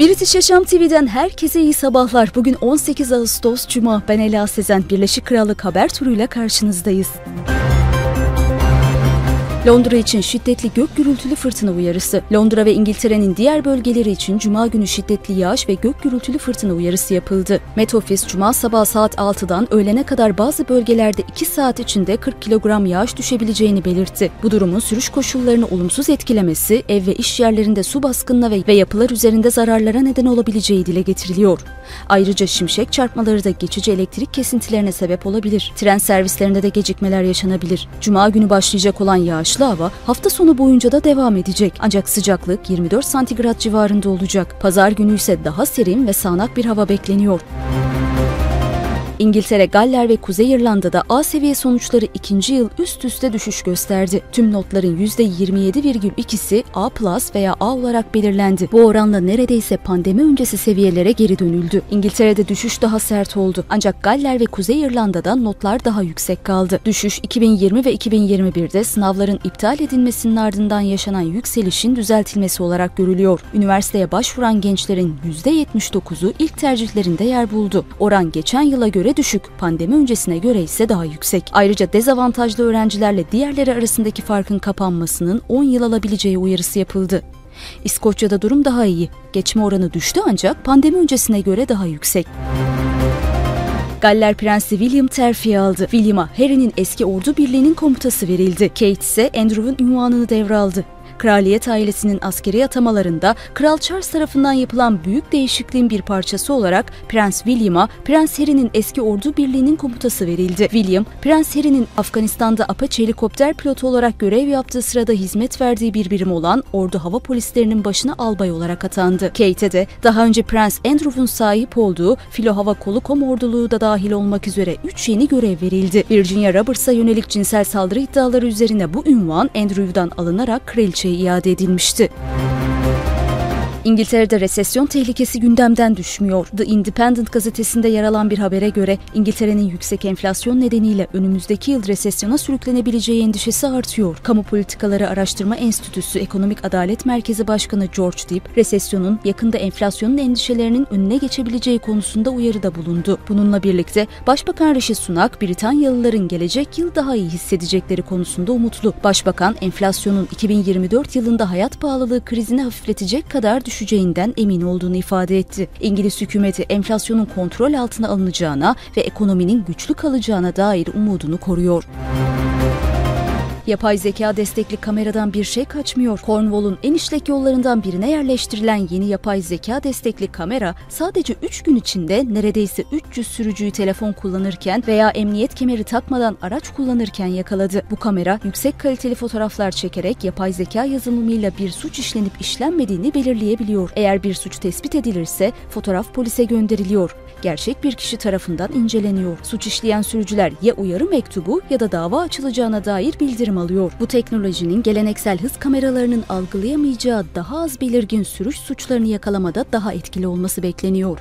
British Yaşam TV'den herkese iyi sabahlar. Bugün 18 Ağustos Cuma. Ben Ela Sezen. Birleşik Krallık haber turuyla karşınızdayız. Londra için şiddetli gök gürültülü fırtına uyarısı. Londra ve İngiltere'nin diğer bölgeleri için cuma günü şiddetli yağış ve gök gürültülü fırtına uyarısı yapıldı. Met Office cuma sabah saat 6'dan öğlene kadar bazı bölgelerde 2 saat içinde 40 kilogram yağış düşebileceğini belirtti. Bu durumun sürüş koşullarını olumsuz etkilemesi, ev ve iş yerlerinde su baskınına ve, ve yapılar üzerinde zararlara neden olabileceği dile getiriliyor. Ayrıca şimşek çarpmaları da geçici elektrik kesintilerine sebep olabilir. Tren servislerinde de gecikmeler yaşanabilir. Cuma günü başlayacak olan yağış yağışlı hava hafta sonu boyunca da devam edecek. Ancak sıcaklık 24 santigrat civarında olacak. Pazar günü ise daha serin ve sağanak bir hava bekleniyor. İngiltere, Galler ve Kuzey İrlanda'da A seviye sonuçları ikinci yıl üst üste düşüş gösterdi. Tüm notların %27,2'si A plus veya A olarak belirlendi. Bu oranla neredeyse pandemi öncesi seviyelere geri dönüldü. İngiltere'de düşüş daha sert oldu. Ancak Galler ve Kuzey İrlanda'da notlar daha yüksek kaldı. Düşüş 2020 ve 2021'de sınavların iptal edilmesinin ardından yaşanan yükselişin düzeltilmesi olarak görülüyor. Üniversiteye başvuran gençlerin %79'u ilk tercihlerinde yer buldu. Oran geçen yıla göre göre düşük, pandemi öncesine göre ise daha yüksek. Ayrıca dezavantajlı öğrencilerle diğerleri arasındaki farkın kapanmasının 10 yıl alabileceği uyarısı yapıldı. İskoçya'da durum daha iyi. Geçme oranı düştü ancak pandemi öncesine göre daha yüksek. Galler Prensi William terfi aldı. William'a Harry'nin eski ordu birliğinin komutası verildi. Kate ise Andrew'un ünvanını devraldı. Kraliyet ailesinin askeri atamalarında Kral Charles tarafından yapılan büyük değişikliğin bir parçası olarak Prens William'a Prens Harry'nin eski ordu birliğinin komutası verildi. William, Prens Harry'nin Afganistan'da Apache helikopter pilotu olarak görev yaptığı sırada hizmet verdiği bir birim olan Ordu Hava Polislerinin başına albay olarak atandı. Kate de daha önce Prens Andrew'un sahip olduğu Filo Hava Kolu orduluğu da dahil olmak üzere 3 yeni görev verildi. Virginia Roberts'a yönelik cinsel saldırı iddiaları üzerine bu ünvan Andrew'dan alınarak kraliçeye iade edilmişti. İngiltere'de resesyon tehlikesi gündemden düşmüyor. The Independent gazetesinde yer alan bir habere göre İngiltere'nin yüksek enflasyon nedeniyle önümüzdeki yıl resesyona sürüklenebileceği endişesi artıyor. Kamu Politikaları Araştırma Enstitüsü Ekonomik Adalet Merkezi Başkanı George Deep, resesyonun yakında enflasyonun endişelerinin önüne geçebileceği konusunda uyarıda bulundu. Bununla birlikte Başbakan Rishi Sunak, Britanyalıların gelecek yıl daha iyi hissedecekleri konusunda umutlu. Başbakan, enflasyonun 2024 yılında hayat pahalılığı krizini hafifletecek kadar düşeceğinden emin olduğunu ifade etti. İngiliz hükümeti enflasyonun kontrol altına alınacağına ve ekonominin güçlü kalacağına dair umudunu koruyor. Yapay zeka destekli kameradan bir şey kaçmıyor. Cornwall'un en işlek yollarından birine yerleştirilen yeni yapay zeka destekli kamera sadece 3 gün içinde neredeyse 300 sürücüyü telefon kullanırken veya emniyet kemeri takmadan araç kullanırken yakaladı. Bu kamera yüksek kaliteli fotoğraflar çekerek yapay zeka yazılımıyla bir suç işlenip işlenmediğini belirleyebiliyor. Eğer bir suç tespit edilirse fotoğraf polise gönderiliyor. Gerçek bir kişi tarafından inceleniyor. Suç işleyen sürücüler ya uyarı mektubu ya da dava açılacağına dair bildirim alıyor. Bu teknolojinin geleneksel hız kameralarının algılayamayacağı daha az belirgin sürüş suçlarını yakalamada daha etkili olması bekleniyor.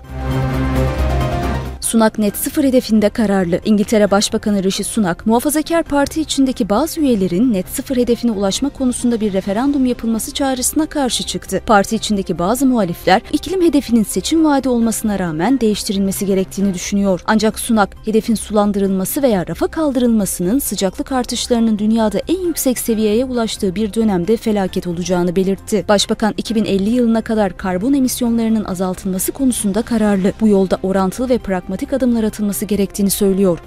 Sunak net sıfır hedefinde kararlı. İngiltere Başbakanı Rishi Sunak, Muhafazakar Parti içindeki bazı üyelerin net sıfır hedefine ulaşma konusunda bir referandum yapılması çağrısına karşı çıktı. Parti içindeki bazı muhalifler iklim hedefinin seçim vaadi olmasına rağmen değiştirilmesi gerektiğini düşünüyor. Ancak Sunak, hedefin sulandırılması veya rafa kaldırılmasının sıcaklık artışlarının dünyada en yüksek seviyeye ulaştığı bir dönemde felaket olacağını belirtti. Başbakan 2050 yılına kadar karbon emisyonlarının azaltılması konusunda kararlı. Bu yolda orantılı ve pragmatik dramatik adımlar atılması gerektiğini söylüyor.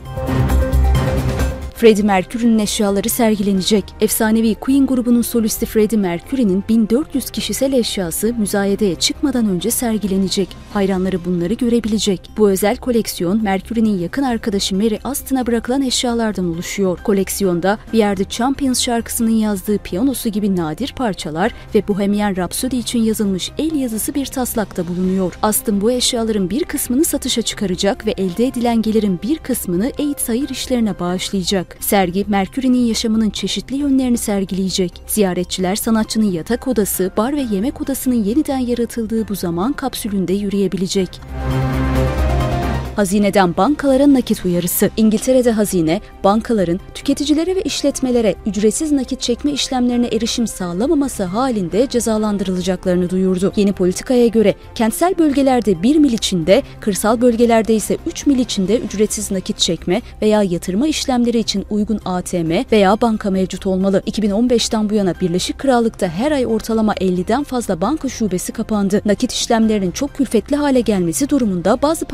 Freddie Mercury'nin eşyaları sergilenecek. Efsanevi Queen grubunun solisti Freddie Mercury'nin 1400 kişisel eşyası müzayedeye çıkmadan önce sergilenecek. Hayranları bunları görebilecek. Bu özel koleksiyon Mercury'nin yakın arkadaşı Mary Aston'a bırakılan eşyalardan oluşuyor. Koleksiyonda bir yerde Champions şarkısının yazdığı piyanosu gibi nadir parçalar ve Bohemian Rhapsody için yazılmış el yazısı bir taslakta bulunuyor. Aston bu eşyaların bir kısmını satışa çıkaracak ve elde edilen gelirin bir kısmını AIDS hayır işlerine bağışlayacak. Sergi, Merkür'ün yaşamının çeşitli yönlerini sergileyecek. Ziyaretçiler sanatçının yatak odası, bar ve yemek odasının yeniden yaratıldığı bu zaman kapsülünde yürüyebilecek. Hazineden bankalara nakit uyarısı. İngiltere'de hazine, bankaların tüketicilere ve işletmelere ücretsiz nakit çekme işlemlerine erişim sağlamaması halinde cezalandırılacaklarını duyurdu. Yeni politikaya göre kentsel bölgelerde 1 mil içinde, kırsal bölgelerde ise 3 mil içinde ücretsiz nakit çekme veya yatırma işlemleri için uygun ATM veya banka mevcut olmalı. 2015'ten bu yana Birleşik Krallık'ta her ay ortalama 50'den fazla banka şubesi kapandı. Nakit işlemlerinin çok külfetli hale gelmesi durumunda bazı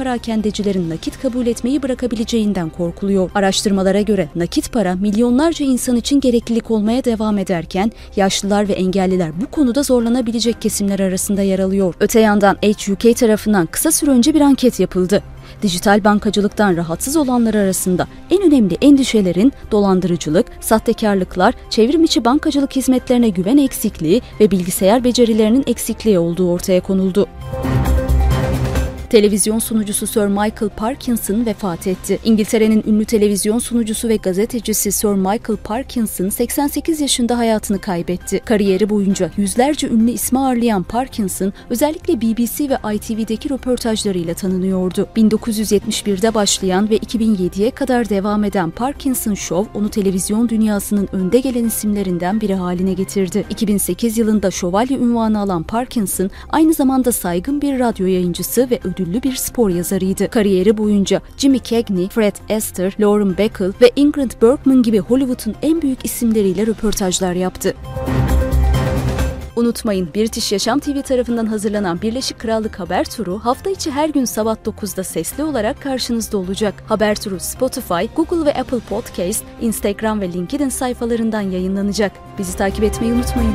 parakendecilerin nakit kabul etmeyi bırakabileceğinden korkuluyor. Araştırmalara göre nakit para milyonlarca insan için gereklilik olmaya devam ederken yaşlılar ve engelliler bu konuda zorlanabilecek kesimler arasında yer alıyor. Öte yandan HUK tarafından kısa süre önce bir anket yapıldı. Dijital bankacılıktan rahatsız olanlar arasında en önemli endişelerin dolandırıcılık, sahtekarlıklar, çevrim içi bankacılık hizmetlerine güven eksikliği ve bilgisayar becerilerinin eksikliği olduğu ortaya konuldu. Televizyon sunucusu Sir Michael Parkinson vefat etti. İngiltere'nin ünlü televizyon sunucusu ve gazetecisi Sir Michael Parkinson 88 yaşında hayatını kaybetti. Kariyeri boyunca yüzlerce ünlü ismi ağırlayan Parkinson özellikle BBC ve ITV'deki röportajlarıyla tanınıyordu. 1971'de başlayan ve 2007'ye kadar devam eden Parkinson Show onu televizyon dünyasının önde gelen isimlerinden biri haline getirdi. 2008 yılında şövalye ünvanı alan Parkinson aynı zamanda saygın bir radyo yayıncısı ve ödüllü bir spor yazarıydı. Kariyeri boyunca Jimmy Cagney, Fred Astaire, Lauren Bacall ve Ingrid Bergman gibi Hollywood'un en büyük isimleriyle röportajlar yaptı. Unutmayın British Yaşam TV tarafından hazırlanan Birleşik Krallık Haber Turu hafta içi her gün sabah 9'da sesli olarak karşınızda olacak. Haber Turu Spotify, Google ve Apple Podcast, Instagram ve LinkedIn sayfalarından yayınlanacak. Bizi takip etmeyi unutmayın.